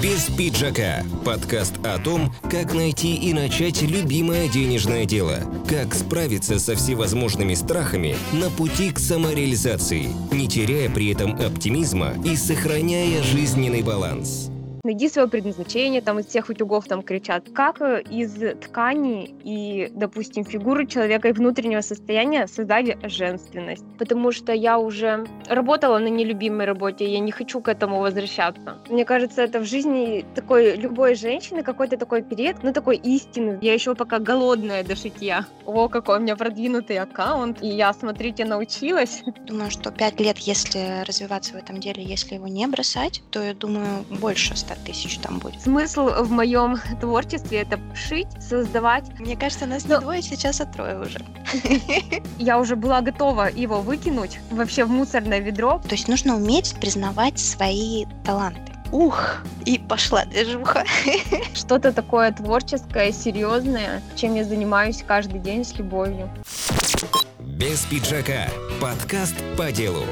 Без пиджака. Подкаст о том, как найти и начать любимое денежное дело. Как справиться со всевозможными страхами на пути к самореализации, не теряя при этом оптимизма и сохраняя жизненный баланс найди свое предназначение, там из всех утюгов там кричат. Как э, из ткани и, допустим, фигуры человека и внутреннего состояния создать женственность? Потому что я уже работала на нелюбимой работе, я не хочу к этому возвращаться. Мне кажется, это в жизни такой любой женщины какой-то такой период, ну такой истины. Я еще пока голодная до шитья. О, какой у меня продвинутый аккаунт, и я, смотрите, научилась. Думаю, что пять лет, если развиваться в этом деле, если его не бросать, то, я думаю, больше ста тысяч там будет. Смысл в моем творчестве это шить, создавать. Мне кажется, нас Но... не двое, сейчас а трое уже. Я уже была готова его выкинуть вообще в мусорное ведро. То есть нужно уметь признавать свои таланты. Ух, и пошла движуха. Что-то такое творческое, серьезное, чем я занимаюсь каждый день с любовью. Без пиджака. Подкаст по делу.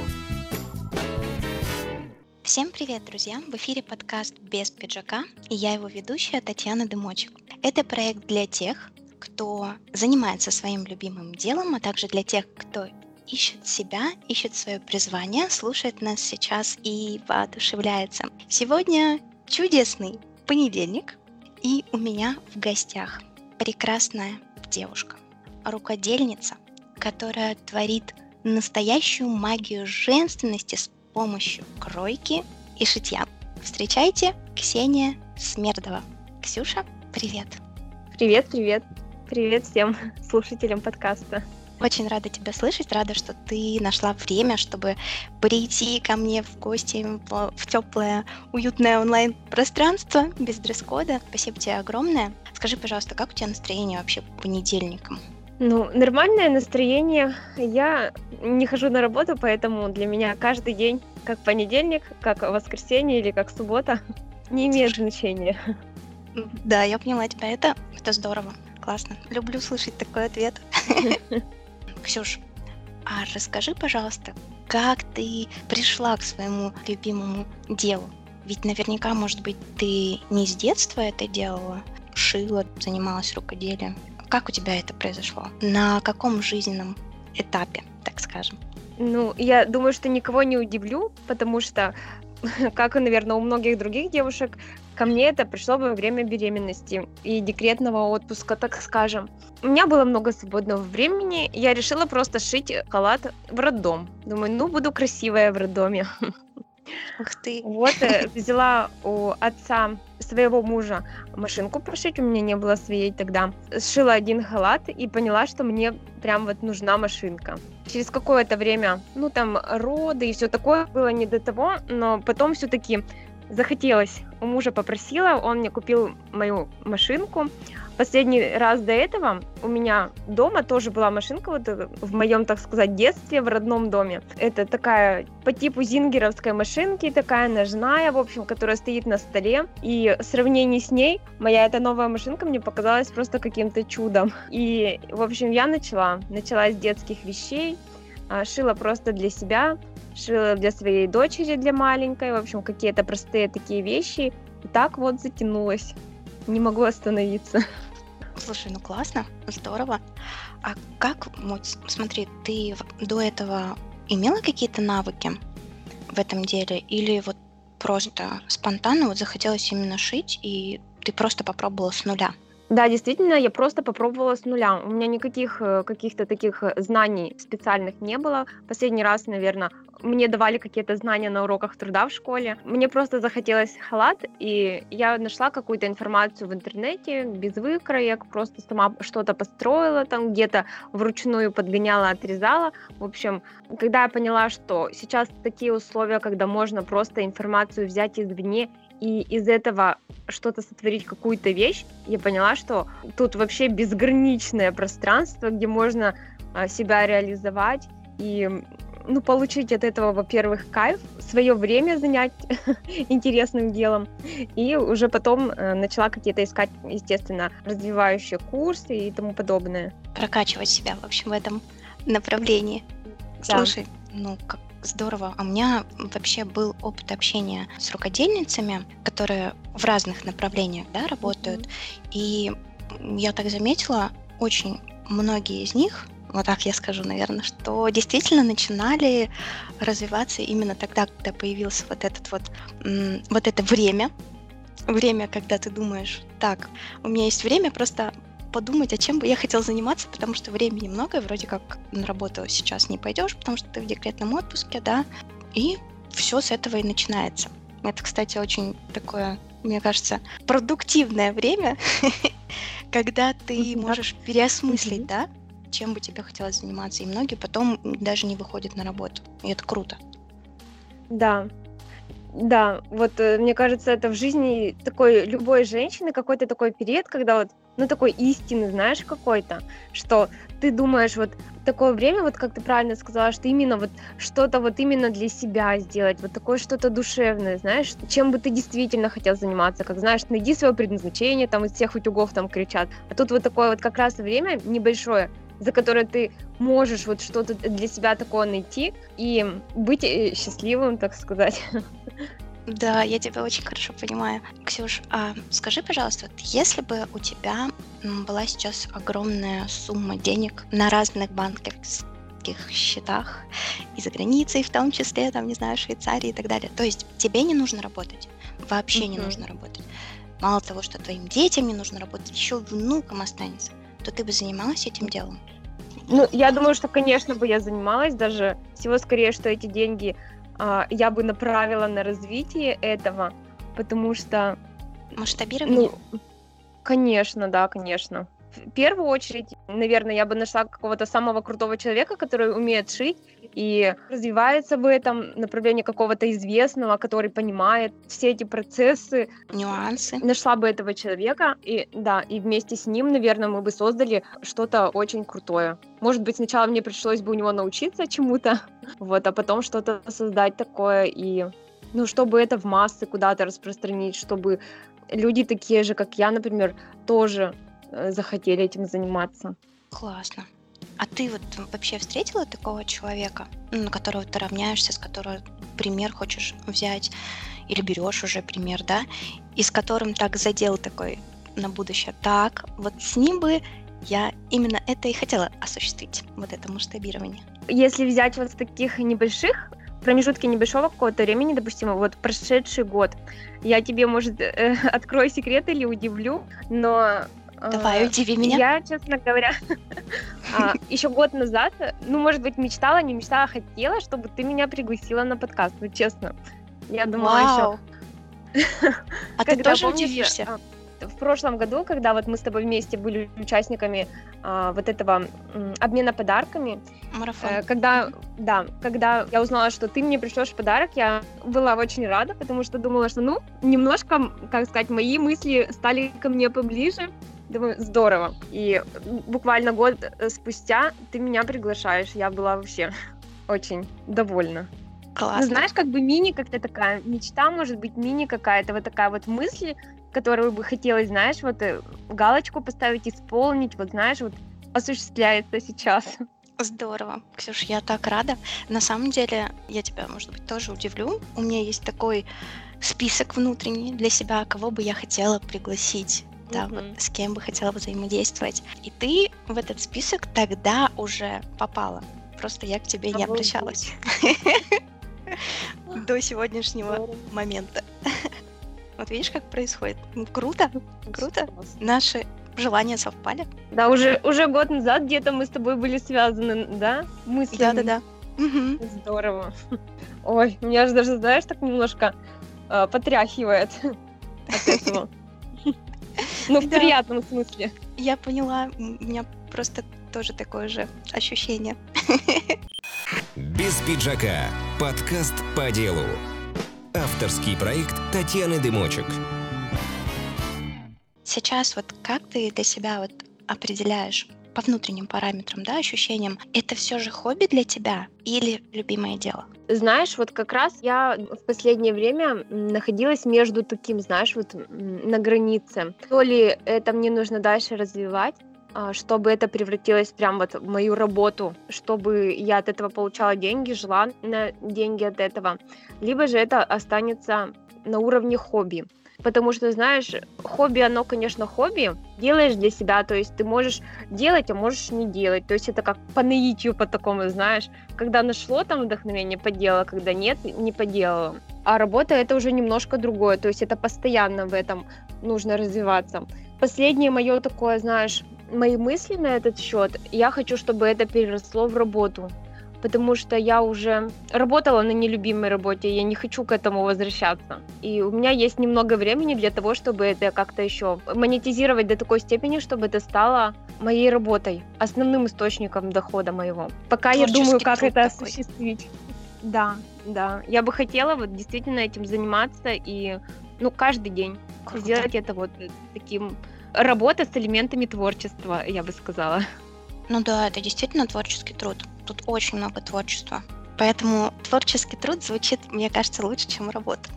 Всем привет, друзья! В эфире подкаст «Без пиджака» и я его ведущая Татьяна Дымочек. Это проект для тех, кто занимается своим любимым делом, а также для тех, кто ищет себя, ищет свое призвание, слушает нас сейчас и воодушевляется. Сегодня чудесный понедельник, и у меня в гостях прекрасная девушка, рукодельница, которая творит настоящую магию женственности с помощью кройки и шитья. Встречайте Ксения Смердова. Ксюша, привет. Привет, привет. Привет всем слушателям подкаста. Очень рада тебя слышать, рада, что ты нашла время, чтобы прийти ко мне в гости в теплое, уютное онлайн-пространство без дресс-кода. Спасибо тебе огромное. Скажи, пожалуйста, как у тебя настроение вообще по понедельникам? Ну, нормальное настроение. Я не хожу на работу, поэтому для меня каждый день как понедельник, как воскресенье или как суббота не имеет значения. Да, я поняла тебя. Это, это здорово. Классно. Люблю слышать такой ответ. Ксюш, а расскажи, пожалуйста, как ты пришла к своему любимому делу? Ведь наверняка, может быть, ты не с детства это делала, шила, занималась рукоделием. Как у тебя это произошло? На каком жизненном этапе, так скажем? Ну, я думаю, что никого не удивлю, потому что, как и, наверное, у многих других девушек, ко мне это пришло во время беременности и декретного отпуска, так скажем. У меня было много свободного времени, я решила просто шить халат в роддом. Думаю, ну, буду красивая в роддоме. Ух ты. Вот э, взяла у отца своего мужа машинку прошить, у меня не было своей тогда. Сшила один халат и поняла, что мне прям вот нужна машинка. Через какое-то время, ну там роды и все такое было не до того, но потом все-таки захотелось. У мужа попросила, он мне купил мою машинку. Последний раз до этого у меня дома тоже была машинка вот в моем, так сказать, детстве в родном доме. Это такая по типу зингеровской машинки, такая ножная, в общем, которая стоит на столе. И в сравнении с ней моя эта новая машинка мне показалась просто каким-то чудом. И, в общем, я начала. Начала с детских вещей, а, шила просто для себя, шила для своей дочери, для маленькой, в общем, какие-то простые такие вещи. И так вот затянулась. Не могу остановиться. Слушай, ну классно, здорово. А как, смотри, ты до этого имела какие-то навыки в этом деле? Или вот просто спонтанно вот захотелось именно шить, и ты просто попробовала с нуля? Да, действительно, я просто попробовала с нуля. У меня никаких э, каких-то таких э, знаний специальных не было. Последний раз, наверное, мне давали какие-то знания на уроках труда в школе. Мне просто захотелось халат, и я нашла какую-то информацию в интернете без выкроек, просто сама что-то построила там где-то вручную подгоняла, отрезала. В общем, когда я поняла, что сейчас такие условия, когда можно просто информацию взять извне и из этого что-то сотворить, какую-то вещь, я поняла, что тут вообще безграничное пространство, где можно а, себя реализовать и ну, получить от этого, во-первых, кайф, свое время занять интересным делом, и уже потом э, начала какие-то искать, естественно, развивающие курсы и тому подобное. Прокачивать себя, в общем, в этом направлении. Да. Слушай, ну, как Здорово. А у меня вообще был опыт общения с рукодельницами, которые в разных направлениях да, работают. Mm-hmm. И я так заметила, очень многие из них, вот так я скажу, наверное, что действительно начинали развиваться именно тогда, когда появился вот этот вот, вот это время, время, когда ты думаешь, так, у меня есть время просто подумать, а чем бы я хотел заниматься, потому что времени много, и вроде как на работу сейчас не пойдешь, потому что ты в декретном отпуске, да, и все с этого и начинается. Это, кстати, очень такое, мне кажется, продуктивное время, когда ты можешь переосмыслить, да, чем бы тебе хотелось заниматься. И многие потом даже не выходят на работу. И это круто. Да, да, вот э, мне кажется, это в жизни такой любой женщины какой-то такой период, когда вот, ну такой истины, знаешь, какой-то, что ты думаешь вот такое время, вот как ты правильно сказала, что именно вот что-то вот именно для себя сделать, вот такое что-то душевное, знаешь, чем бы ты действительно хотел заниматься, как знаешь, найди свое предназначение, там из всех утюгов там кричат, а тут вот такое вот как раз время небольшое, за которое ты можешь вот что-то для себя такое найти и быть э, счастливым, так сказать. Да, я тебя очень хорошо понимаю. Ксюш, а скажи, пожалуйста, вот если бы у тебя была сейчас огромная сумма денег на разных банковских счетах и за границей, в том числе, там, не знаю, Швейцарии и так далее, то есть тебе не нужно работать, вообще mm-hmm. не нужно работать. Мало того, что твоим детям не нужно работать, еще внукам останется, то ты бы занималась этим делом? Ну, я думаю, что, конечно, бы я занималась, даже всего скорее, что эти деньги я бы направила на развитие этого, потому что... Масштабирование? Ну, конечно, да, конечно в первую очередь, наверное, я бы нашла какого-то самого крутого человека, который умеет шить и развивается в этом направлении какого-то известного, который понимает все эти процессы, нюансы. Нашла бы этого человека и да, и вместе с ним, наверное, мы бы создали что-то очень крутое. Может быть, сначала мне пришлось бы у него научиться чему-то, вот, а потом что-то создать такое и ну, чтобы это в массы куда-то распространить, чтобы люди такие же, как я, например, тоже захотели этим заниматься. Классно. А ты вот вообще встретила такого человека, на которого ты равняешься, с которого пример хочешь взять, или берешь уже пример, да, и с которым так задел такой на будущее. Так, вот с ним бы я именно это и хотела осуществить, вот это масштабирование. Если взять вот таких небольших промежутки небольшого какого-то времени, допустим, вот прошедший год, я тебе, может, э, открою секрет или удивлю, но Давай, а, удиви меня. Я, честно говоря, а, еще год назад, ну, может быть, мечтала, не мечтала, а хотела, чтобы ты меня пригласила на подкаст, ну, честно. Я думала еще... А ты тоже удивишься? в прошлом году, когда вот мы с тобой вместе были участниками а, вот этого м, обмена подарками, Марафон. Э, когда, да, когда я узнала, что ты мне пришлешь подарок, я была очень рада, потому что думала, что, ну, немножко, как сказать, мои мысли стали ко мне поближе, Думаю, здорово. И буквально год э, спустя ты меня приглашаешь. Я была вообще очень довольна. Классно. Ну, знаешь, как бы мини, как-то такая мечта, может быть, мини какая-то, вот такая вот мысль, которую бы хотелось, знаешь, вот э, галочку поставить, исполнить, вот знаешь, вот осуществляется сейчас. Здорово. Ксюш, я так рада. На самом деле, я тебя, может быть, тоже удивлю. У меня есть такой список внутренний для себя, кого бы я хотела пригласить да, mm-hmm. вот с кем бы хотела взаимодействовать. И ты в этот список тогда уже попала. Просто я к тебе не обращалась. До сегодняшнего момента. Вот видишь, как происходит? Ну, круто, круто. Наши желания совпали. Да, уже, уже год назад где-то мы с тобой были связаны, да? Мыслями. Да-да-да. Здорово. Ой, меня же даже, знаешь, так немножко э, потряхивает от этого. Ну, в приятном смысле. Я поняла, у меня просто тоже такое же ощущение. Без пиджака. Подкаст по делу. Авторский проект Татьяны Дымочек. Сейчас вот как ты для себя вот определяешь по внутренним параметрам, да, ощущениям, это все же хобби для тебя или любимое дело? Знаешь, вот как раз я в последнее время находилась между таким, знаешь, вот на границе. То ли это мне нужно дальше развивать, а, чтобы это превратилось прям вот в мою работу, чтобы я от этого получала деньги, жила на деньги от этого, либо же это останется на уровне хобби. Потому что, знаешь, хобби, оно, конечно, хобби, делаешь для себя, то есть ты можешь делать, а можешь не делать. То есть это как по наитию, по такому, знаешь, когда нашло там вдохновение, поделала, когда нет, не поделала. А работа это уже немножко другое, то есть это постоянно в этом нужно развиваться. Последнее мое такое, знаешь, мои мысли на этот счет, я хочу, чтобы это переросло в работу потому что я уже работала на нелюбимой работе, я не хочу к этому возвращаться. И у меня есть немного времени для того, чтобы это как-то еще монетизировать до такой степени, чтобы это стало моей работой, основным источником дохода моего. Пока я думаю, как это такой. осуществить. Да, да. Я бы хотела вот действительно этим заниматься и ну каждый день Круто. сделать это вот таким работа с элементами творчества, я бы сказала. Ну да, это действительно творческий труд. Тут очень много творчества. Поэтому творческий труд звучит, мне кажется, лучше, чем работа.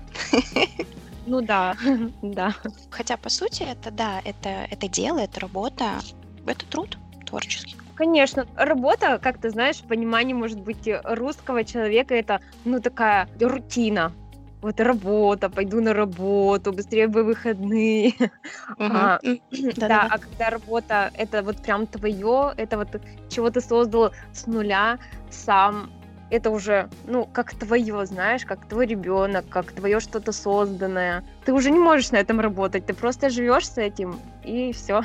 Ну да, да. Хотя, по сути, это да, это, это дело, это работа, это труд творческий. Конечно, работа, как ты знаешь, в понимании, может быть, русского человека, это, ну, такая рутина вот работа, пойду на работу, быстрее бы выходные. А, да, а когда работа это вот прям твое, это вот чего ты создал с нуля сам, это уже, ну, как твое, знаешь, как твой ребенок, как твое что-то созданное. Ты уже не можешь на этом работать, ты просто живешь с этим, и все.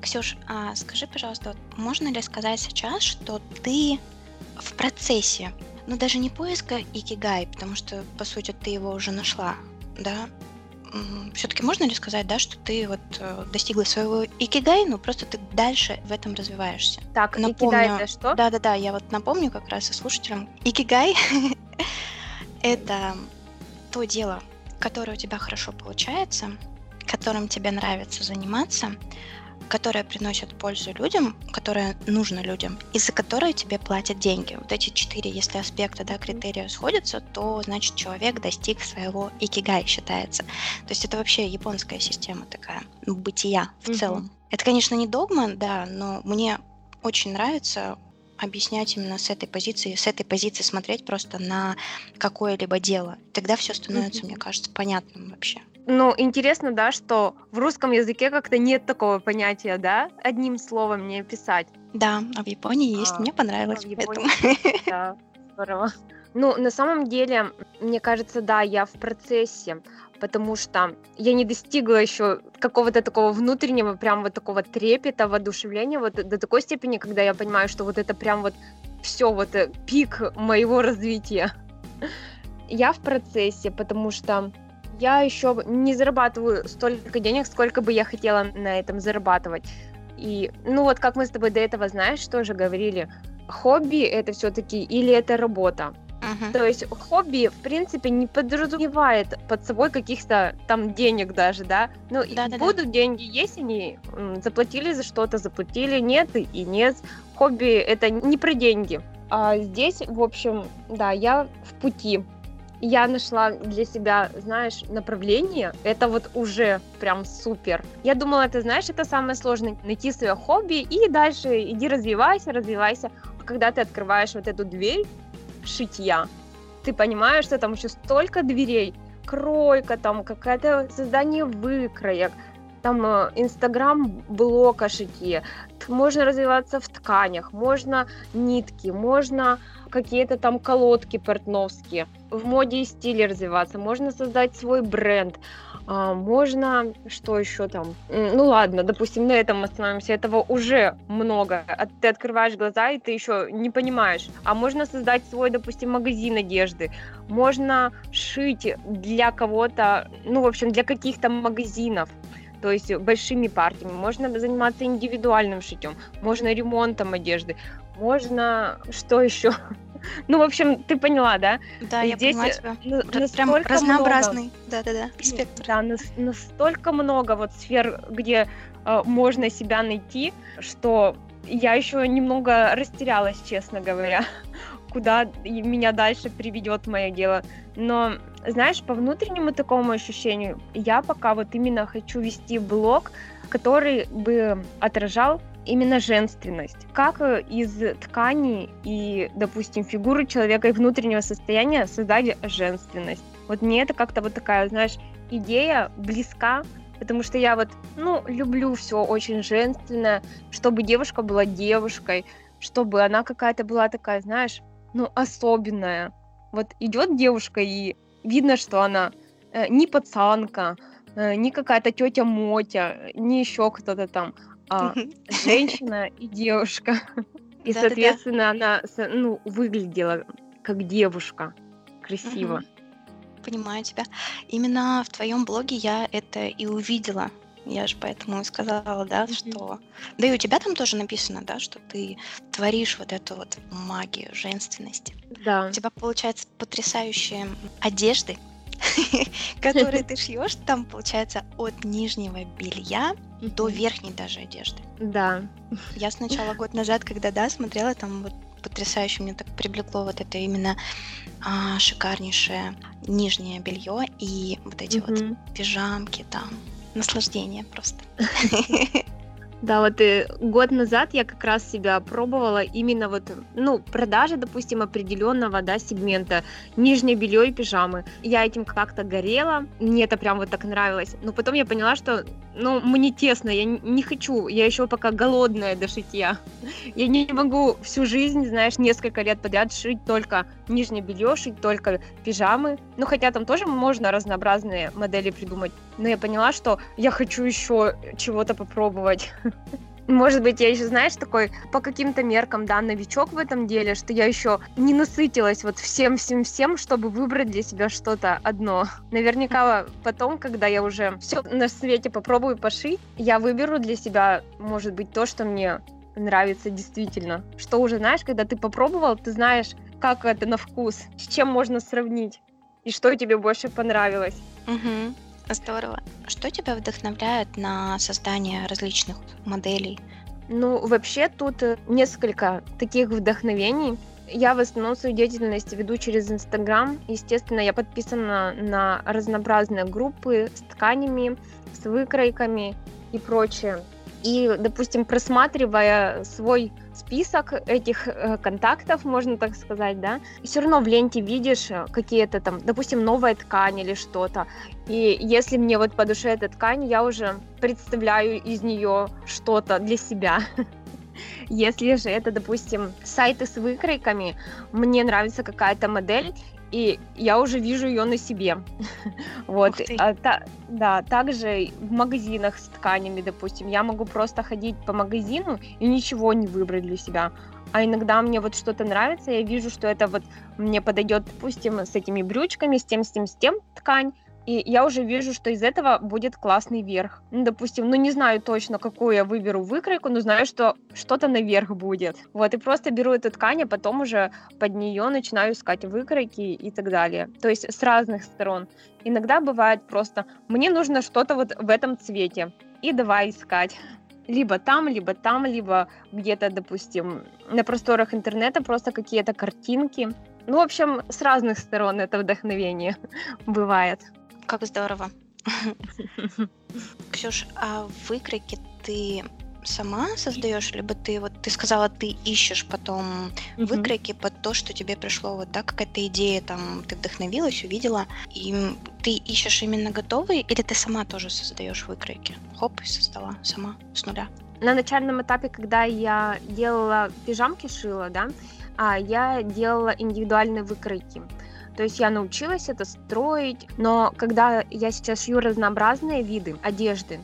Ксюш, а скажи, пожалуйста, можно ли сказать сейчас, что ты в процессе ну, даже не поиска икигай, потому что, по сути, ты его уже нашла, да? Все-таки можно ли сказать, да, что ты вот э, достигла своего икигай, но просто ты дальше в этом развиваешься? Так, напомню, икигай это что? Да-да-да, я вот напомню как раз и слушателям. Икигай — это то дело, которое у тебя хорошо получается, которым тебе нравится заниматься, которая приносит пользу людям, которая нужна людям, и за которые тебе платят деньги. Вот эти четыре, если аспекта, да, критерия сходятся, то значит человек достиг своего икигай, считается. То есть это вообще японская система такая, ну, бытия в mm-hmm. целом. Это, конечно, не догма, да, но мне очень нравится объяснять именно с этой позиции, с этой позиции смотреть просто на какое-либо дело. Тогда все становится, mm-hmm. мне кажется, понятным вообще. Ну, интересно, да, что в русском языке как-то нет такого понятия, да, одним словом не писать. Да, а в Японии есть, а, мне понравилось. А в Японии, да, здорово. Ну, на самом деле, мне кажется, да, я в процессе, потому что я не достигла еще какого-то такого внутреннего, прям вот такого трепета, воодушевления, вот до такой степени, когда я понимаю, что вот это прям вот все, вот э, пик моего развития. Я в процессе, потому что я еще не зарабатываю столько денег, сколько бы я хотела на этом зарабатывать. И, ну вот, как мы с тобой до этого, знаешь, тоже говорили, хобби это все-таки или это работа. Uh-huh. То есть хобби, в принципе, не подразумевает под собой каких-то там денег даже, да. Ну, да, да, будут да. деньги, есть они, заплатили за что-то, заплатили, нет и нет. Хобби это не про деньги. А здесь, в общем, да, я в пути я нашла для себя, знаешь, направление, это вот уже прям супер. Я думала, это, знаешь, это самое сложное, найти свое хобби и дальше иди развивайся, развивайся. А когда ты открываешь вот эту дверь шитья, ты понимаешь, что там еще столько дверей, кройка, там какое-то создание выкроек, там э, инстаграм блог о шитье, можно развиваться в тканях, можно нитки, можно какие-то там колодки портновские, в моде и стиле развиваться, можно создать свой бренд, а, можно, что еще там, ну ладно, допустим, на этом остановимся, этого уже много, а ты открываешь глаза и ты еще не понимаешь, а можно создать свой, допустим, магазин одежды, можно шить для кого-то, ну, в общем, для каких-то магазинов, то есть большими партиями, можно заниматься индивидуальным шитьем, можно ремонтом одежды, можно что еще? Ну, в общем, ты поняла, да? Да, я Здесь понимаю тебя. Прям разнообразный, да-да-да, спектр. Да, настолько много вот сфер, где э, можно себя найти, что я еще немного растерялась, честно говоря, куда меня дальше приведет мое дело. Но, знаешь, по внутреннему такому ощущению, я пока вот именно хочу вести блог, который бы отражал именно женственность. Как э, из ткани и, допустим, фигуры человека и внутреннего состояния создать женственность. Вот мне это как-то вот такая, знаешь, идея близка, потому что я вот, ну, люблю все очень женственное, чтобы девушка была девушкой, чтобы она какая-то была такая, знаешь, ну, особенная. Вот идет девушка, и видно, что она э, не пацанка, э, не какая-то тетя Мотя, не еще кто-то там, а женщина и девушка. И, соответственно, она ну, выглядела как девушка красиво. Понимаю тебя. Именно в твоем блоге я это и увидела. Я же поэтому и сказала, да, mm-hmm. что... Да и у тебя там тоже написано, да, что ты творишь вот эту вот магию женственности. Да. У тебя, получается, потрясающие одежды, которые ты шьешь, там, получается, от нижнего белья до верхней даже одежды. Да. Я сначала год назад, когда, да, смотрела, там вот потрясающе мне так привлекло вот это именно а, шикарнейшее нижнее белье и вот эти вот пижамки там наслаждение просто. Да, вот и год назад я как раз себя пробовала именно вот, ну, продажи, допустим, определенного, да, сегмента, нижнее белье и пижамы. Я этим как-то горела, мне это прям вот так нравилось. Но потом я поняла, что, ну, мне тесно, я не хочу, я еще пока голодная до шитья. Я не могу всю жизнь, знаешь, несколько лет подряд шить только нижнее белье, шить только пижамы. Ну, хотя там тоже можно разнообразные модели придумать. Но я поняла, что я хочу еще чего-то попробовать. Может быть, я еще, знаешь, такой по каким-то меркам, да, новичок в этом деле, что я еще не насытилась вот всем-всем-всем, чтобы выбрать для себя что-то одно. Наверняка потом, когда я уже все на свете попробую пошить, я выберу для себя, может быть, то, что мне нравится действительно. Что уже, знаешь, когда ты попробовал, ты знаешь, как это на вкус, с чем можно сравнить, и что тебе больше понравилось. Угу. Здорово. Что тебя вдохновляет на создание различных моделей? Ну, вообще тут э, несколько таких вдохновений. Я в основном свою деятельность веду через Инстаграм. Естественно, я подписана на разнообразные группы с тканями, с выкройками и прочее. И, допустим, просматривая свой список этих э, контактов, можно так сказать, да, все равно в ленте видишь э, какие-то там, допустим, новая ткань или что-то. И если мне вот по душе эта ткань, я уже представляю из нее что-то для себя. Если же это, допустим, сайты с выкройками, мне нравится какая-то модель, и я уже вижу ее на себе. вот. А, та, да, также в магазинах с тканями, допустим, я могу просто ходить по магазину и ничего не выбрать для себя. А иногда мне вот что-то нравится, я вижу, что это вот мне подойдет, допустим, с этими брючками, с тем, с тем, с тем ткань, и я уже вижу, что из этого будет классный верх. Ну, допустим, ну не знаю точно, какую я выберу выкройку, но знаю, что что-то наверх будет. Вот, и просто беру эту ткань, а потом уже под нее начинаю искать выкройки и так далее. То есть с разных сторон. Иногда бывает просто, мне нужно что-то вот в этом цвете, и давай искать либо там, либо там, либо где-то, допустим, на просторах интернета просто какие-то картинки. Ну, в общем, с разных сторон это вдохновение бывает. Как здорово. Ксюш, а выкройки ты сама создаешь, либо ты вот ты сказала, ты ищешь потом mm-hmm. выкройки под то, что тебе пришло вот так какая-то идея, там ты вдохновилась, увидела, и ты ищешь именно готовые, или ты сама тоже создаешь выкройки? Хоп, и создала сама с нуля. На начальном этапе, когда я делала пижамки, шила, да, а я делала индивидуальные выкройки. То есть я научилась это строить, но когда я сейчас шью разнообразные виды одежды,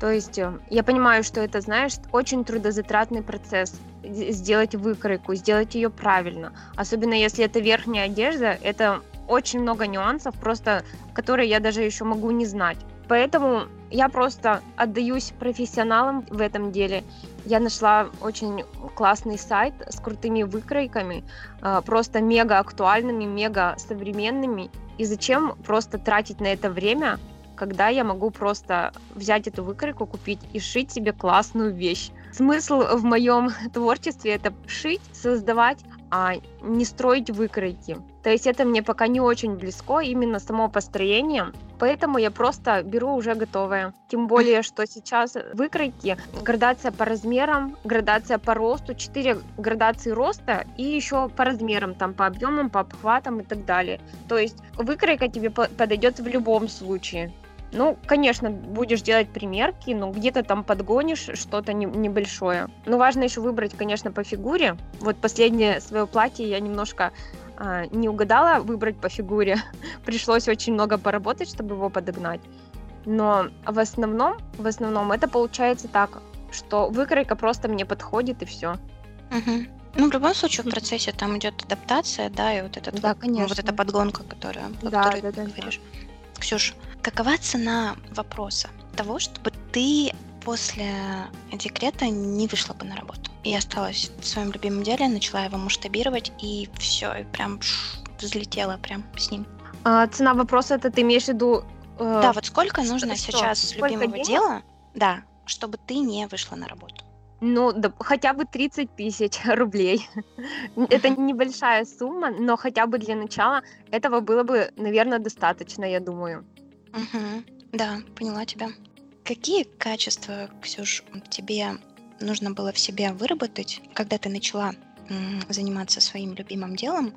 то есть э, я понимаю, что это, знаешь, очень трудозатратный процесс сделать выкройку, сделать ее правильно. Особенно если это верхняя одежда, это очень много нюансов, просто которые я даже еще могу не знать. Поэтому я просто отдаюсь профессионалам в этом деле. Я нашла очень классный сайт с крутыми выкройками, а, просто мега актуальными, мега современными. И зачем просто тратить на это время, когда я могу просто взять эту выкройку, купить и шить себе классную вещь. Смысл в моем творчестве это шить, создавать, а не строить выкройки. То есть это мне пока не очень близко, именно само построение, поэтому я просто беру уже готовое. Тем более, что сейчас выкройки, градация по размерам, градация по росту, 4 градации роста и еще по размерам, там по объемам, по обхватам и так далее. То есть выкройка тебе подойдет в любом случае. Ну, конечно, будешь делать примерки, но где-то там подгонишь что-то не, небольшое. Но важно еще выбрать, конечно, по фигуре. Вот последнее свое платье я немножко не угадала выбрать по фигуре. Пришлось очень много поработать, чтобы его подогнать. Но в основном, в основном это получается так, что выкройка просто мне подходит и все. Угу. Ну, в любом случае, в процессе там идет адаптация, да, и вот, этот, да, вот, ну, вот эта подгонка, которая, да, которой да, ты да, говоришь. Да. Ксюш, какова цена вопроса того, чтобы ты после декрета не вышла бы на работу и осталась в своем любимом деле, начала его масштабировать, и все, и прям взлетела прям с ним? А, цена вопроса, это ты имеешь в виду... Э, да, вот сколько нужно что? сейчас с любимого денег? дела, да, чтобы ты не вышла на работу? Ну, да, хотя бы 30 тысяч рублей. Это небольшая сумма, но хотя бы для начала этого было бы, наверное, достаточно, я думаю. Угу. Да, поняла тебя. Какие качества, Ксюш, тебе нужно было в себе выработать, когда ты начала заниматься своим любимым делом,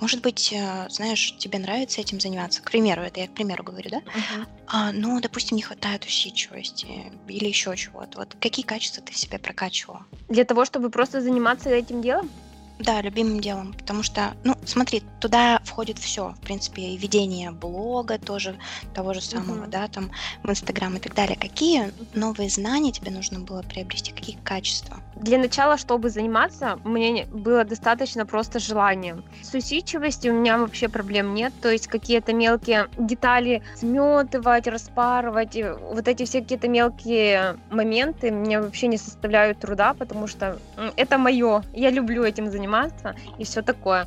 может быть, э, знаешь, тебе нравится этим заниматься. К примеру, это я к примеру говорю, да? Uh-huh. А, ну, допустим, не хватает усидчивости или еще чего-то. Вот какие качества ты в себе прокачивала? Для того, чтобы просто заниматься этим делом? Да, любимым делом, потому что, ну, смотри, туда входит все, в принципе, и ведение блога тоже, того же самого, uh-huh. да, там, в Инстаграм и так далее. Какие новые знания тебе нужно было приобрести, какие качества? Для начала, чтобы заниматься, мне было достаточно просто желания. С усидчивостью у меня вообще проблем нет, то есть какие-то мелкие детали сметывать, распарывать, вот эти все какие-то мелкие моменты мне вообще не составляют труда, потому что это мое, я люблю этим заниматься заниматься и все такое.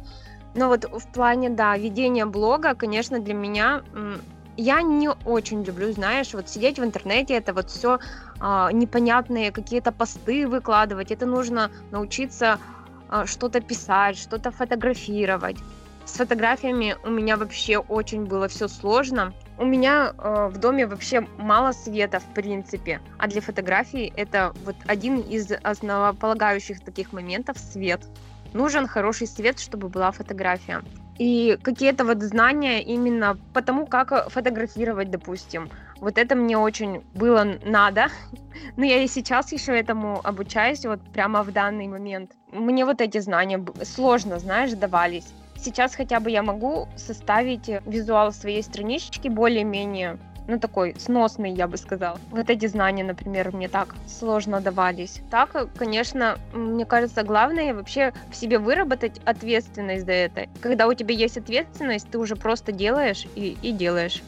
Но вот в плане, да, ведения блога, конечно, для меня я не очень люблю, знаешь, вот сидеть в интернете, это вот все а, непонятные какие-то посты выкладывать. Это нужно научиться а, что-то писать, что-то фотографировать. С фотографиями у меня вообще очень было все сложно. У меня э, в доме вообще мало света, в принципе, а для фотографий это вот один из основополагающих таких моментов свет нужен хороший свет, чтобы была фотография. И какие-то вот знания именно по тому, как фотографировать, допустим. Вот это мне очень было надо. Но я и сейчас еще этому обучаюсь, вот прямо в данный момент. Мне вот эти знания сложно, знаешь, давались. Сейчас хотя бы я могу составить визуал своей странички более-менее ну, такой сносный, я бы сказала. Вот эти знания, например, мне так сложно давались. Так, конечно, мне кажется, главное вообще в себе выработать ответственность за это. Когда у тебя есть ответственность, ты уже просто делаешь и, и делаешь.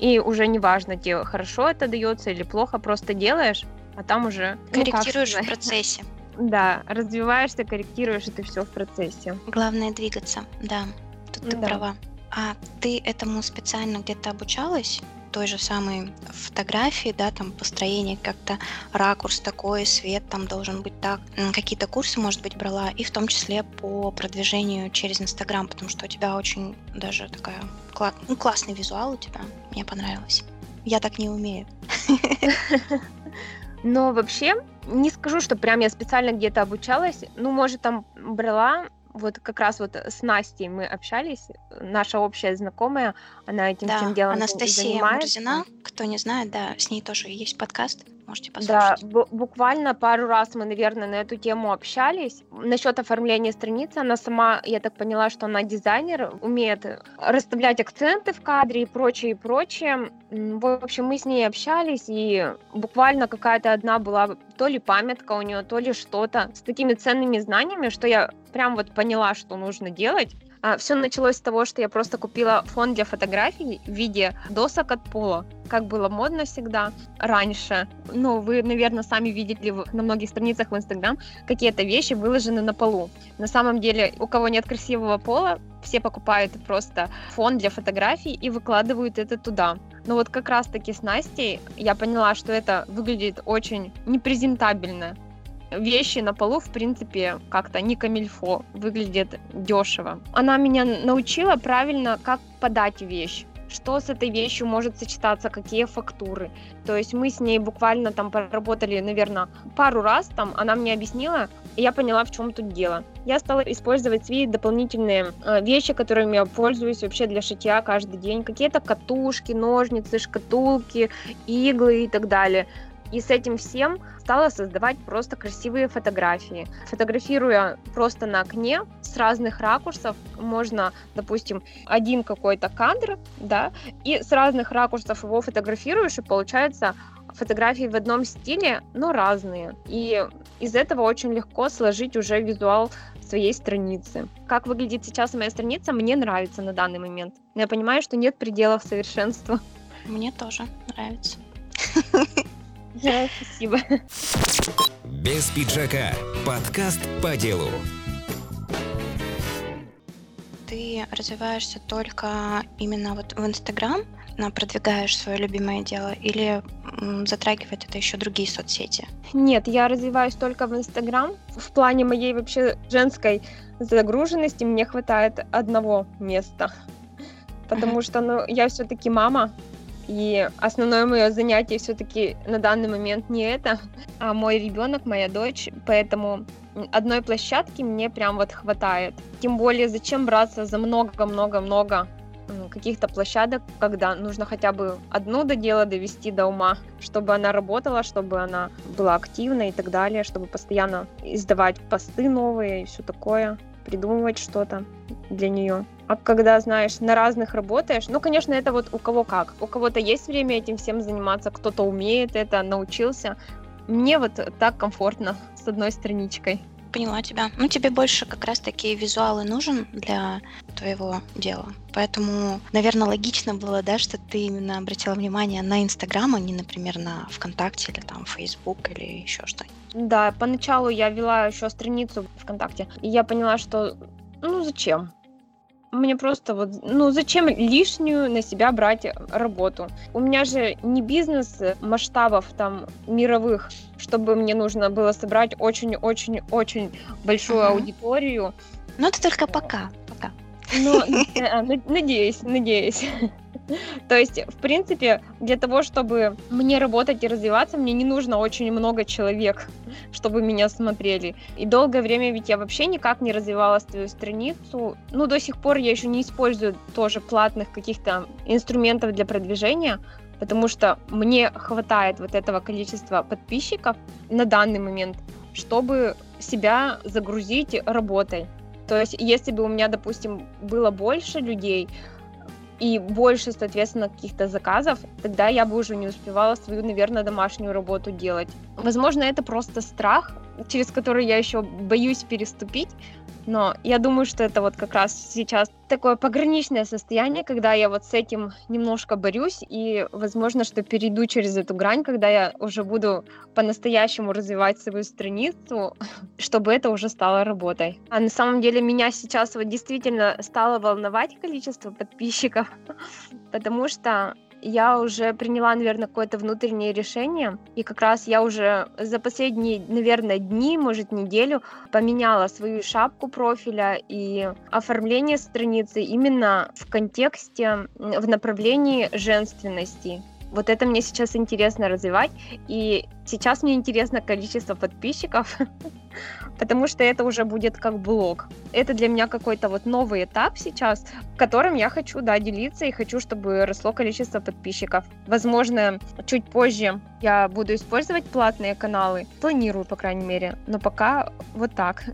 И уже не важно, тебе хорошо это дается или плохо, просто делаешь, а там уже... Ну, Корректируешь в процессе. Да, развиваешься, корректируешь это все в процессе. Главное двигаться, да. Тут ты да. права. А ты этому специально где-то обучалась? Той же самой фотографии, да, там построение как-то, ракурс такой, свет там должен быть так. Какие-то курсы, может быть, брала, и в том числе по продвижению через Инстаграм, потому что у тебя очень даже такая ну, классный визуал у тебя, мне понравилось. Я так не умею. Но вообще, не скажу, что прям я специально где-то обучалась. Ну, может, там брала вот как раз вот с Настей мы общались, наша общая знакомая, она этим да, всем делом Анастасия занимается. Мурзина, кто не знает, да, с ней тоже есть подкаст, можете послушать. Да, буквально пару раз мы, наверное, на эту тему общались. Насчет оформления страницы, она сама, я так поняла, что она дизайнер, умеет расставлять акценты в кадре и прочее, и прочее. В общем, мы с ней общались, и буквально какая-то одна была то ли памятка у нее, то ли что-то с такими ценными знаниями, что я прям вот поняла, что нужно делать. А, все началось с того, что я просто купила фон для фотографий в виде досок от пола, как было модно всегда раньше. Ну, вы, наверное, сами видели на многих страницах в Инстаграм, какие-то вещи выложены на полу. На самом деле, у кого нет красивого пола, все покупают просто фон для фотографий и выкладывают это туда. Но вот как раз-таки с Настей я поняла, что это выглядит очень непрезентабельно вещи на полу, в принципе, как-то не камильфо, выглядит дешево. Она меня научила правильно, как подать вещь. что с этой вещью может сочетаться, какие фактуры. То есть мы с ней буквально там поработали, наверное, пару раз, там она мне объяснила, и я поняла, в чем тут дело. Я стала использовать свои дополнительные э, вещи, которыми я пользуюсь вообще для шитья каждый день. Какие-то катушки, ножницы, шкатулки, иглы и так далее. И с этим всем стала создавать просто красивые фотографии. Фотографируя просто на окне с разных ракурсов, можно, допустим, один какой-то кадр, да, и с разных ракурсов его фотографируешь, и получается фотографии в одном стиле, но разные. И из этого очень легко сложить уже визуал своей страницы. Как выглядит сейчас моя страница, мне нравится на данный момент. Но я понимаю, что нет пределов совершенства. Мне тоже нравится. Спасибо. Без пиджака. Подкаст по делу. Ты развиваешься только именно вот в Инстаграм, продвигаешь свое любимое дело, или затрагивает это еще другие соцсети? Нет, я развиваюсь только в Инстаграм. В плане моей вообще женской загруженности мне хватает одного места. Потому что ну, я все-таки мама, и основное мое занятие все-таки на данный момент не это, а мой ребенок, моя дочь. Поэтому одной площадки мне прям вот хватает. Тем более, зачем браться за много-много-много каких-то площадок, когда нужно хотя бы одну до дела довести до ума, чтобы она работала, чтобы она была активна и так далее, чтобы постоянно издавать посты новые и все такое, придумывать что-то для нее. А когда, знаешь, на разных работаешь, ну, конечно, это вот у кого как. У кого-то есть время этим всем заниматься, кто-то умеет это, научился. Мне вот так комфортно с одной страничкой. Поняла тебя. Ну, тебе больше как раз-таки визуалы нужен для твоего дела. Поэтому, наверное, логично было, да, что ты именно обратила внимание на Инстаграм, а не, например, на ВКонтакте или там Фейсбук или еще что-нибудь. Да, поначалу я вела еще страницу ВКонтакте, и я поняла, что ну зачем? Мне просто вот, ну зачем лишнюю на себя брать работу? У меня же не бизнес масштабов там мировых, чтобы мне нужно было собрать очень-очень-очень большую uh-huh. аудиторию. Но это только пока, пока. Ну, надеюсь, надеюсь. То есть, в принципе, для того, чтобы мне работать и развиваться, мне не нужно очень много человек, чтобы меня смотрели. И долгое время ведь я вообще никак не развивала свою страницу. Ну, до сих пор я еще не использую тоже платных каких-то инструментов для продвижения, потому что мне хватает вот этого количества подписчиков на данный момент, чтобы себя загрузить работой. То есть, если бы у меня, допустим, было больше людей, и больше, соответственно, каких-то заказов, тогда я бы уже не успевала свою, наверное, домашнюю работу делать. Возможно, это просто страх, через который я еще боюсь переступить, но я думаю, что это вот как раз сейчас такое пограничное состояние, когда я вот с этим немножко борюсь, и возможно, что перейду через эту грань, когда я уже буду по-настоящему развивать свою страницу, чтобы это уже стало работой. А на самом деле меня сейчас вот действительно стало волновать количество подписчиков, потому что я уже приняла, наверное, какое-то внутреннее решение, и как раз я уже за последние, наверное, дни, может, неделю поменяла свою шапку профиля и оформление страницы именно в контексте, в направлении женственности. Вот это мне сейчас интересно развивать, и сейчас мне интересно количество подписчиков, потому что это уже будет как блог. Это для меня какой-то вот новый этап сейчас, которым я хочу, да, делиться и хочу, чтобы росло количество подписчиков. Возможно, чуть позже я буду использовать платные каналы, планирую, по крайней мере, но пока вот так.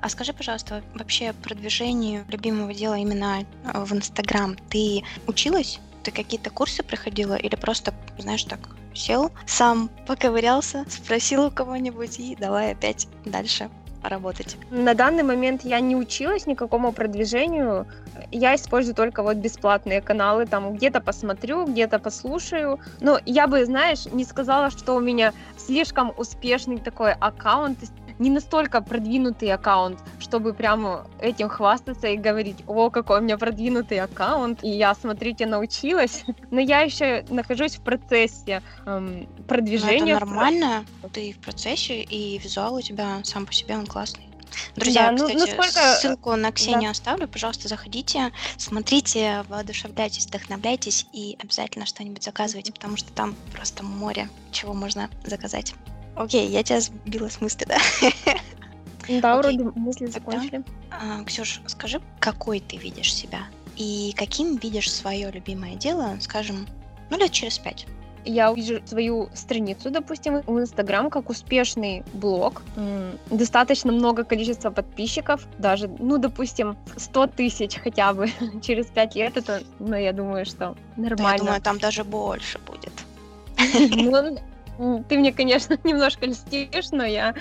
А скажи, пожалуйста, вообще продвижению любимого дела именно в Инстаграм ты училась? Ты какие-то курсы проходила или просто, знаешь, так сел, сам поковырялся, спросил у кого-нибудь и давай опять дальше работать? На данный момент я не училась никакому продвижению. Я использую только вот бесплатные каналы, там где-то посмотрю, где-то послушаю. Но я бы, знаешь, не сказала, что у меня слишком успешный такой аккаунт не настолько продвинутый аккаунт, чтобы прямо этим хвастаться и говорить, о, какой у меня продвинутый аккаунт, и я, смотрите, научилась. Но я еще нахожусь в процессе эм, продвижения. Но это нормально, ты в процессе, и визуал у тебя сам по себе он классный. Друзья, Да, ну, кстати, насколько... ссылку на Да. Ксению оставлю. Пожалуйста, заходите, смотрите, воодушевляйтесь, вдохновляйтесь и обязательно что-нибудь заказывайте, потому что там просто море, чего можно заказать. Окей, я тебя сбила с мысли, да? Да, Окей. вроде мысли закончили. А, Ксюш, скажи, какой ты видишь себя? И каким видишь свое любимое дело, скажем, ну лет через пять? Я вижу свою страницу, допустим, в Инстаграм как успешный блог. Достаточно много количества подписчиков, даже, ну, допустим, 100 тысяч хотя бы через 5 лет. Это, ну, я думаю, что Да, я нормально. думаю, там даже больше будет. Ну, Ты мне, конечно, немножко льстишь, но я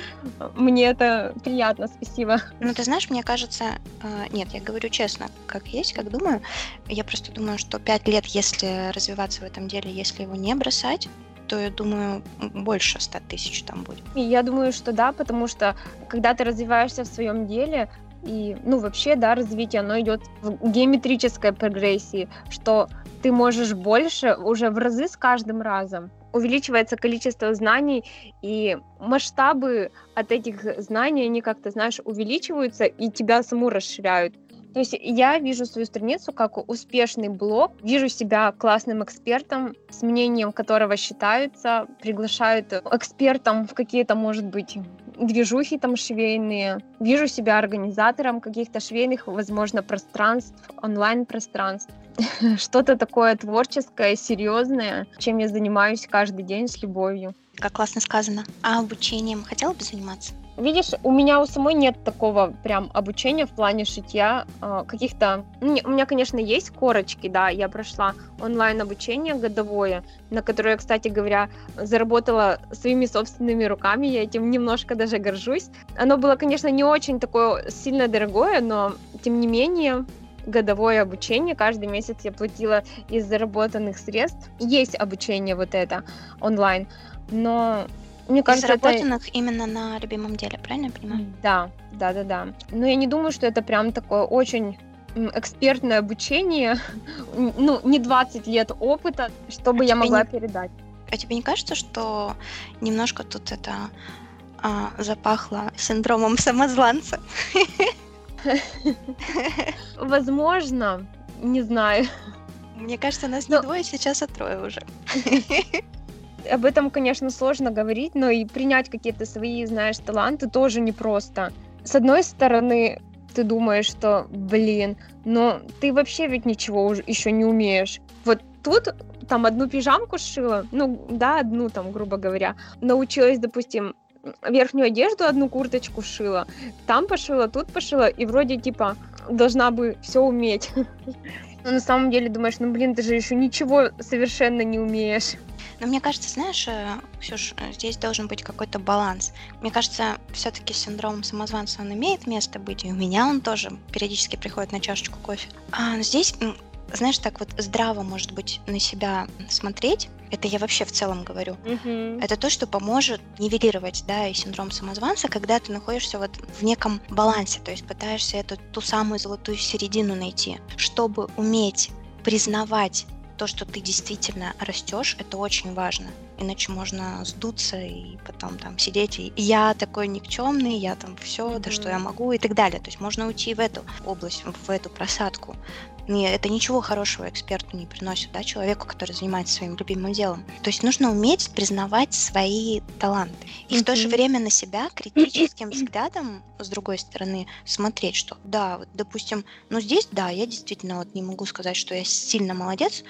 мне это приятно, спасибо. Ну, ты знаешь, мне кажется, э, нет, я говорю честно, как есть, как думаю. Я просто думаю, что пять лет, если развиваться в этом деле, если его не бросать, то я думаю, больше 100 тысяч там будет. И я думаю, что да, потому что когда ты развиваешься в своем деле, и, ну, вообще, да, развитие, оно идет в геометрической прогрессии, что ты можешь больше уже в разы с каждым разом. Увеличивается количество знаний, и масштабы от этих знаний, они как-то, знаешь, увеличиваются и тебя саму расширяют. То есть я вижу свою страницу как успешный блог, вижу себя классным экспертом, с мнением которого считаются, приглашают экспертом в какие-то, может быть, движухи там швейные. Вижу себя организатором каких-то швейных, возможно, пространств, онлайн-пространств. Что-то такое творческое, серьезное, чем я занимаюсь каждый день с любовью. Как классно сказано. А обучением хотела бы заниматься? Видишь, у меня у самой нет такого прям обучения в плане шитья э, каких-то... ну, У меня, конечно, есть корочки, да, я прошла онлайн-обучение годовое, на которое, кстати говоря, заработала своими собственными руками, я этим немножко даже горжусь. Оно было, конечно, не очень такое сильно дорогое, но, тем не менее, годовое обучение, каждый месяц я платила из заработанных средств. Есть обучение вот это онлайн, но мне кажется, это... заработанных именно на любимом деле, правильно я понимаю? Да, да, да, да. Но я не думаю, что это прям такое очень экспертное обучение, ну, не 20 лет опыта, чтобы А я могла не- передать. А тебе не кажется, что немножко тут это а, запахло синдромом самозванца? Возможно, не знаю. Мне кажется, нас не Ну- двое сейчас, а трое уже. Об этом, конечно, сложно говорить, но и принять какие-то свои, знаешь, таланты тоже непросто. С одной стороны, ты думаешь, что, блин, но ты вообще ведь ничего еще не умеешь. Вот тут там одну пижамку сшила, ну да, одну там, грубо говоря, научилась, допустим, верхнюю одежду, одну курточку шила, там пошила, тут пошила, и вроде типа должна бы все уметь. Но на самом деле думаешь, ну блин, ты же еще ничего совершенно не умеешь. Но мне кажется, знаешь, Ксюш, здесь должен быть какой-то баланс. Мне кажется, все-таки синдром самозванца, он имеет место быть, и у меня он тоже периодически приходит на чашечку кофе. А здесь, знаешь, так вот здраво, может быть, на себя смотреть, это я вообще в целом говорю, это то, что поможет нивелировать, да, и синдром самозванца, когда ты находишься вот в неком балансе, то есть пытаешься эту ту самую золотую середину найти, чтобы уметь признавать то, что ты действительно растешь, это очень важно. Иначе можно сдуться и потом там сидеть и я такой никчемный, я там все, да что я могу и так далее. То есть можно уйти в эту область, в эту просадку. Не, это ничего хорошего эксперту не приносит, да, человеку, который занимается своим любимым делом. То есть нужно уметь признавать свои таланты. И в то же время на себя критическим взглядом, с другой стороны, смотреть, что да, вот, допустим, ну здесь, да, я действительно вот не могу сказать, что я сильно молодец,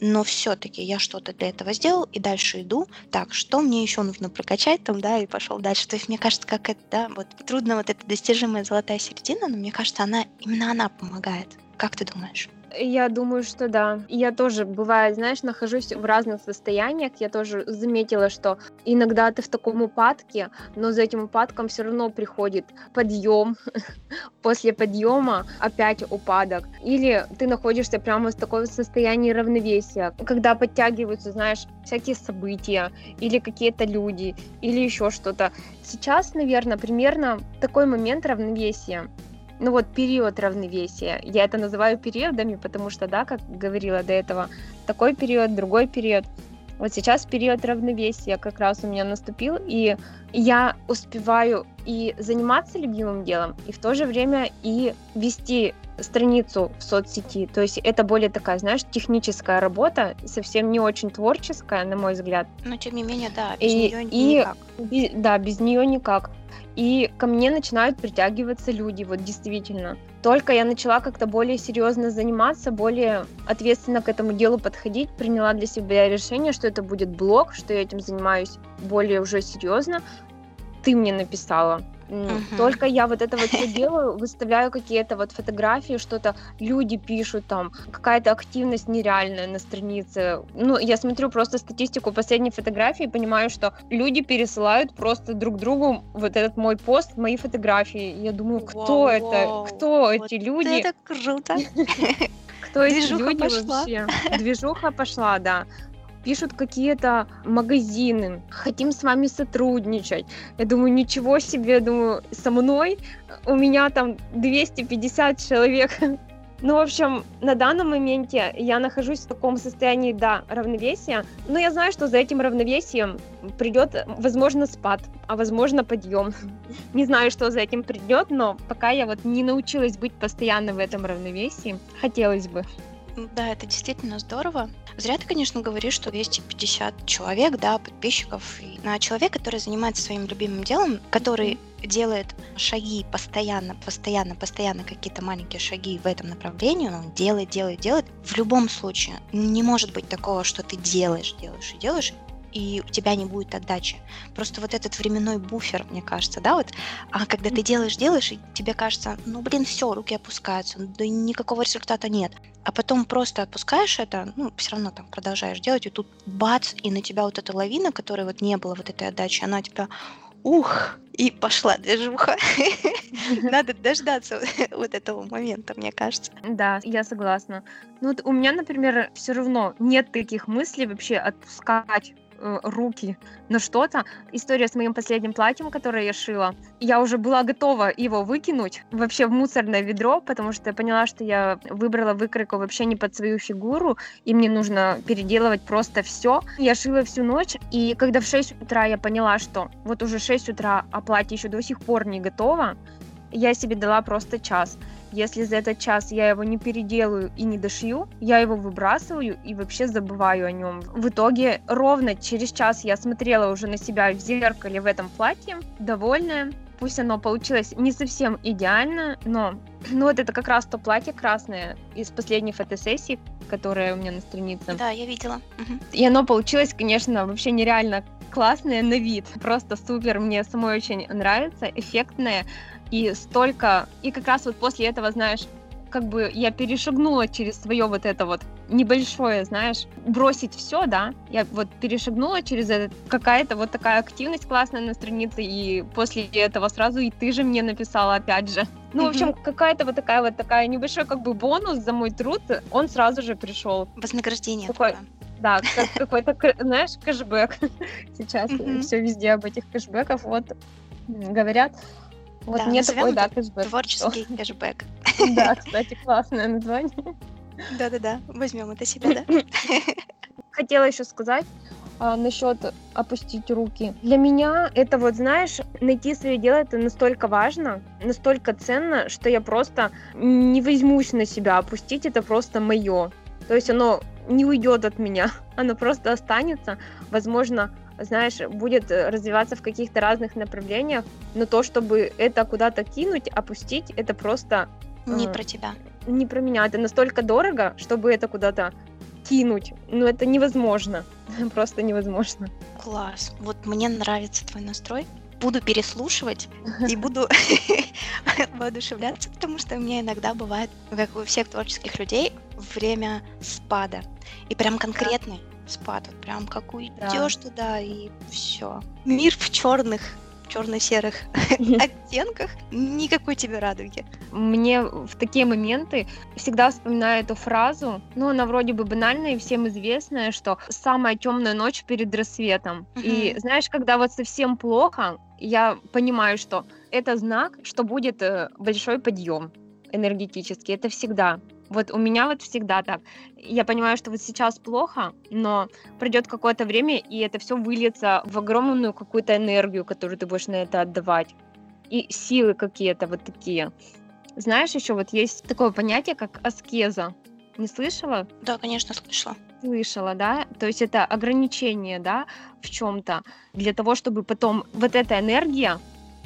но все-таки я что-то для этого сделал и дальше иду. Так, что мне еще нужно прокачать там, да, и пошел дальше. То есть мне кажется, как это, да, вот трудно вот эта достижимая золотая середина, но мне кажется, она именно она помогает. Как ты думаешь? Я думаю, что да. Я тоже, бывает, знаешь, нахожусь в разных состояниях. Я тоже заметила, что иногда ты в таком упадке, но за этим упадком все равно приходит подъем. После подъема опять упадок. Или ты находишься прямо в таком состоянии равновесия, когда подтягиваются, знаешь, всякие события, или какие-то люди, или еще что-то. Сейчас, наверное, примерно такой момент равновесия ну вот период равновесия. Я это называю периодами, потому что, да, как говорила до этого, такой период, другой период. Вот сейчас период равновесия как раз у меня наступил, и я успеваю и заниматься любимым делом, и в то же время и вести страницу в соцсети. То есть это более такая, знаешь, техническая работа, совсем не очень творческая, на мой взгляд. Но тем не менее, да, без И, нее и никак. би- да, без нее никак. И ко мне начинают притягиваться люди, вот действительно. Только я начала как-то более серьезно заниматься, более ответственно к этому делу подходить, приняла для себя решение, что это будет блог, что я этим занимаюсь более уже серьезно. Ты мне написала. Мгм. Только я вот это вот все делаю, выставляю какие-то вот фотографии, что-то люди пишут там, какая-то активность нереальная на странице. Ну, я смотрю просто статистику последней фотографии и понимаю, что люди пересылают просто друг другу вот этот мой пост, мои фотографии. Я думаю, кто Вау, это? вау, Кто вот эти люди? Это круто. Кто эти люди вообще? Движуха пошла, да. Пишут какие-то магазины, хотим с вами сотрудничать. Я думаю, ничего себе, я думаю, со мной у меня там 250 человек. Ну, в общем, на данном моменте я нахожусь в таком состоянии, да, равновесия, но я знаю, что за этим равновесием придет, возможно, спад, а возможно, подъем. Не знаю, что за этим придет, но пока я вот не научилась быть постоянно в этом равновесии, хотелось бы. Да, это действительно здорово. Зря ты, конечно, говоришь, что 250 человек, да, подписчиков. И на человека, который занимается своим любимым делом, который делает шаги постоянно, постоянно, постоянно какие-то маленькие шаги в этом направлении, он делает, делает, делает. В любом случае не может быть такого, что ты делаешь, делаешь и делаешь, и у тебя не будет отдачи. Просто вот этот временной буфер, мне кажется, да, вот, а когда ты делаешь, делаешь, и тебе кажется, ну, блин, все, руки опускаются, да и никакого результата нет. А потом просто отпускаешь это, ну, все равно там продолжаешь делать, и тут бац, и на тебя вот эта лавина, которой вот не было вот этой отдачи, она тебя, ух, и пошла движуха. Надо дождаться вот этого момента, мне кажется. Да, я согласна. Ну, вот у меня, например, все равно нет таких мыслей вообще отпускать руки на что-то. История с моим последним платьем, которое я шила, я уже была готова его выкинуть вообще в мусорное ведро, потому что я поняла, что я выбрала выкройку вообще не под свою фигуру, и мне нужно переделывать просто все. Я шила всю ночь, и когда в 6 утра я поняла, что вот уже 6 утра, а платье еще до сих пор не готово, я себе дала просто час. Если за этот час я его не переделаю и не дошью, я его выбрасываю и вообще забываю о нем. В итоге ровно через час я смотрела уже на себя в зеркале в этом платье, довольная. Пусть оно получилось не совсем идеально, но ну вот это как раз то платье красное из последней фотосессии, которая у меня на странице. Да, я видела. И оно получилось, конечно, вообще нереально классное на вид. Просто супер, мне самой очень нравится, эффектное. И столько... И как раз вот после этого, знаешь, как бы я перешагнула через свое вот это вот небольшое, знаешь, бросить все, да, я вот перешагнула через это, какая-то вот такая активность классная на странице, и после этого сразу и ты же мне написала опять же. Ну, в общем, какая-то вот такая вот такая небольшой как бы бонус за мой труд, он сразу же пришел. Вознаграждение Такой-. Да, как какой-то, знаешь, кэшбэк. Сейчас Мгм. все везде об этих кэшбэках вот говорят. Вот Да, мне такой, да, кэшбэк. Творческий кэшбэк. пришёл. Да, кстати, классное название. Да-да-да, возьмем это себе, да? Хотела еще сказать насчет опустить руки. Для меня это вот, знаешь, найти свое дело это настолько важно, настолько ценно, что я просто не возьмусь на себя опустить, это просто мое. То есть оно не уйдет от меня, оно просто останется, возможно, знаешь, будет э, развиваться в каких-то разных направлениях, но то, чтобы это куда-то кинуть, опустить, это просто Не Ага. про тебя. не про меня. Это настолько дорого, чтобы это куда-то кинуть. Ну, это невозможно. Просто невозможно. Класс. Вот мне нравится твой настрой. Буду переслушивать и буду воодушевляться, потому что у меня иногда бывает, как у всех творческих людей, время спада. И прям конкретный спад. Вот прям как уйдешь туда, и все. Мир в черных, черно-серых оттенках. Никакой тебе радуги. Мне в такие моменты всегда вспоминаю эту фразу. Ну, она вроде бы банальная и всем известная, что самая темная ночь перед рассветом. И знаешь, когда вот совсем плохо, я понимаю, что это знак, что будет э, большой подъем энергетический. Это всегда. Вот у меня вот всегда так. Я понимаю, что вот сейчас плохо, но пройдет какое-то время, и это все выльется в огромную какую-то энергию, которую ты будешь на это отдавать. И силы какие-то вот такие. Знаешь, еще вот есть такое понятие, как аскеза. Не слышала? Да, конечно, слышала. Слышала, да? То есть это ограничение, да, в чем-то, для того, чтобы потом вот эта энергия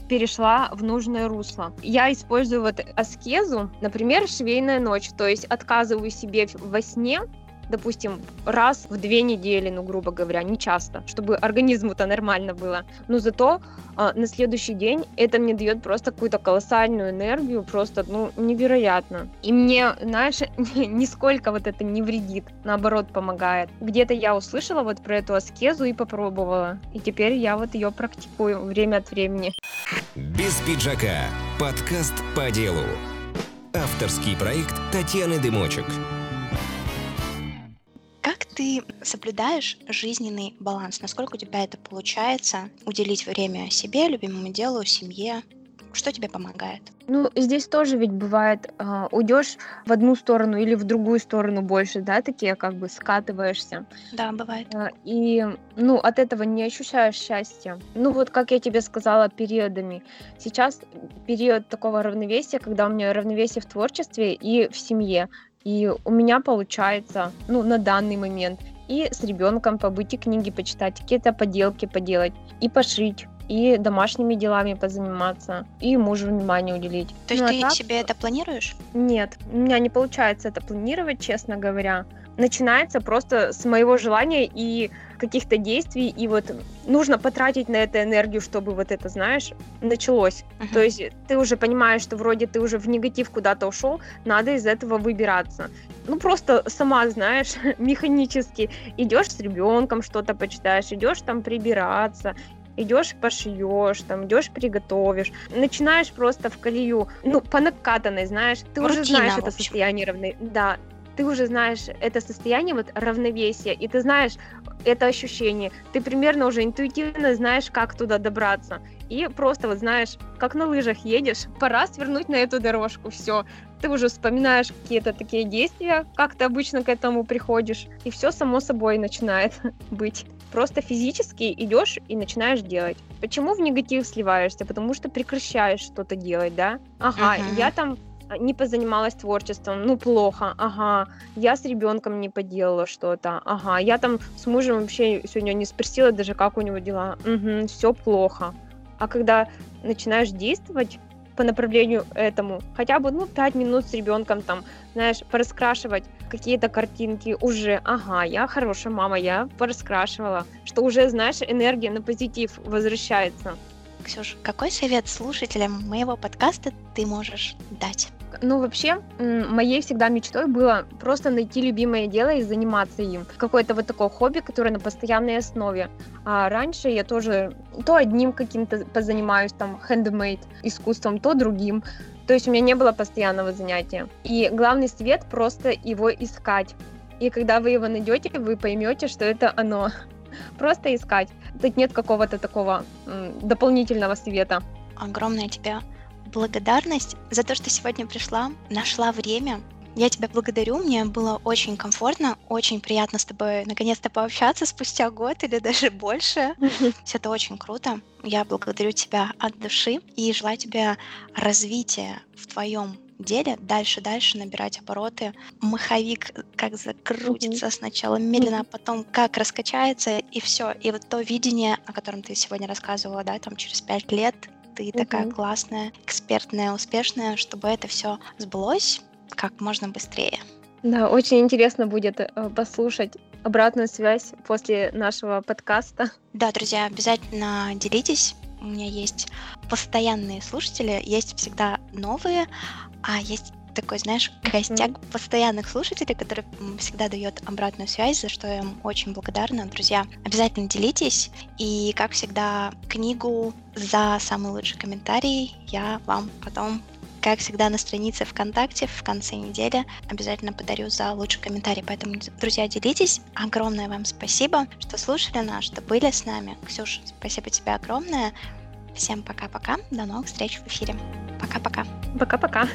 перешла в нужное русло. Я использую вот аскезу, например, швейная ночь, то есть отказываю себе во сне допустим, раз в две недели, ну, грубо говоря, не часто, чтобы организму-то нормально было. Но зато э, на следующий день это мне дает просто какую-то колоссальную энергию, просто, ну, невероятно. И мне, знаешь, нисколько вот это не вредит, наоборот, помогает. Где-то я услышала вот про эту аскезу и попробовала. И теперь я вот ее практикую время от времени. Без пиджака. Подкаст по делу. Авторский проект Татьяны Дымочек ты соблюдаешь жизненный баланс? Насколько у тебя это получается? Уделить время себе, любимому делу, семье? Что тебе помогает? Ну, здесь тоже ведь бывает, э, уйдешь в одну сторону или в другую сторону больше, да, такие как бы скатываешься. Да, бывает. Э, и, ну, от этого не ощущаешь счастья. Ну, вот как я тебе сказала, периодами. Сейчас период такого равновесия, когда у меня равновесие в творчестве и в семье. И у меня получается, ну, на данный момент, и с ребенком побыть, и книги почитать, какие-то поделки поделать, и пошить, и домашними делами позаниматься, и мужу внимание уделить. То есть ну, а ты так... себе это планируешь? Нет, у меня не получается это планировать, честно говоря. Начинается просто с моего желания и каких-то действий, и вот нужно потратить на это энергию, чтобы вот это, знаешь, началось. Uh-huh. То есть ты уже понимаешь, что вроде ты уже в негатив куда-то ушел, надо из этого выбираться. Ну просто сама, знаешь, механически идешь с ребенком, что-то почитаешь, идешь там прибираться, идешь пошьешь, там идешь приготовишь, начинаешь просто в колею, ну по накатанной, знаешь, ты Рутина, уже знаешь это состояние равны, да, ты уже знаешь это состояние вот равновесия, и ты знаешь это ощущение, ты примерно уже интуитивно знаешь, как туда добраться, и просто вот знаешь, как на лыжах едешь, пора свернуть на эту дорожку, все, ты уже вспоминаешь какие-то такие действия, как ты обычно к этому приходишь, и все само собой начинает быть. Просто физически идешь и начинаешь делать. Почему в негатив сливаешься? Потому что прекращаешь что-то делать, да? Ага, uh-huh. я там не позанималась творчеством, ну плохо, ага, я с ребенком не поделала что-то, ага, я там с мужем вообще сегодня не спросила даже, как у него дела, угу, все плохо. А когда начинаешь действовать по направлению этому, хотя бы, ну, пять минут с ребенком там, знаешь, пораскрашивать какие-то картинки уже, ага, я хорошая мама, я пораскрашивала, что уже, знаешь, энергия на позитив возвращается. Ксюш, какой совет слушателям моего подкаста ты можешь дать? Ну, вообще, моей всегда мечтой было просто найти любимое дело и заниматься им. Какое-то вот такое хобби, которое на постоянной основе. А раньше я тоже то одним каким-то позанимаюсь, там, handmade искусством, то другим. То есть у меня не было постоянного занятия. И главный свет просто его искать. И когда вы его найдете, вы поймете, что это оно. Просто искать. Тут нет какого-то такого дополнительного света. Огромная тебе благодарность за то, что сегодня пришла, нашла время. Я тебя благодарю, мне было очень комфортно, очень приятно с тобой наконец-то пообщаться спустя год или даже больше. Все это очень круто. Я благодарю тебя от души и желаю тебе развития в твоем деле дальше-дальше набирать обороты. Маховик как закрутится mm-hmm. сначала медленно, а потом как раскачается, и все. И вот то видение, о котором ты сегодня рассказывала, да, там через пять лет ты такая классная, экспертная, успешная, чтобы это все сбылось как можно быстрее. Да, очень интересно будет э, послушать обратную связь после нашего подкаста. Да, друзья, обязательно делитесь. У меня есть постоянные слушатели, есть всегда новые. А есть такой, знаешь, костяк mm-hmm. постоянных слушателей, который всегда дает обратную связь, за что я им очень благодарна. Друзья, обязательно делитесь. И, как всегда, книгу за самый лучший комментарий я вам потом как всегда, на странице ВКонтакте в конце недели обязательно подарю за лучший комментарий. Поэтому, друзья, делитесь. Огромное вам спасибо, что слушали нас, что были с нами. Ксюш, спасибо тебе огромное. Всем пока-пока. До новых встреч в эфире. Пока-пока. Пока-пока.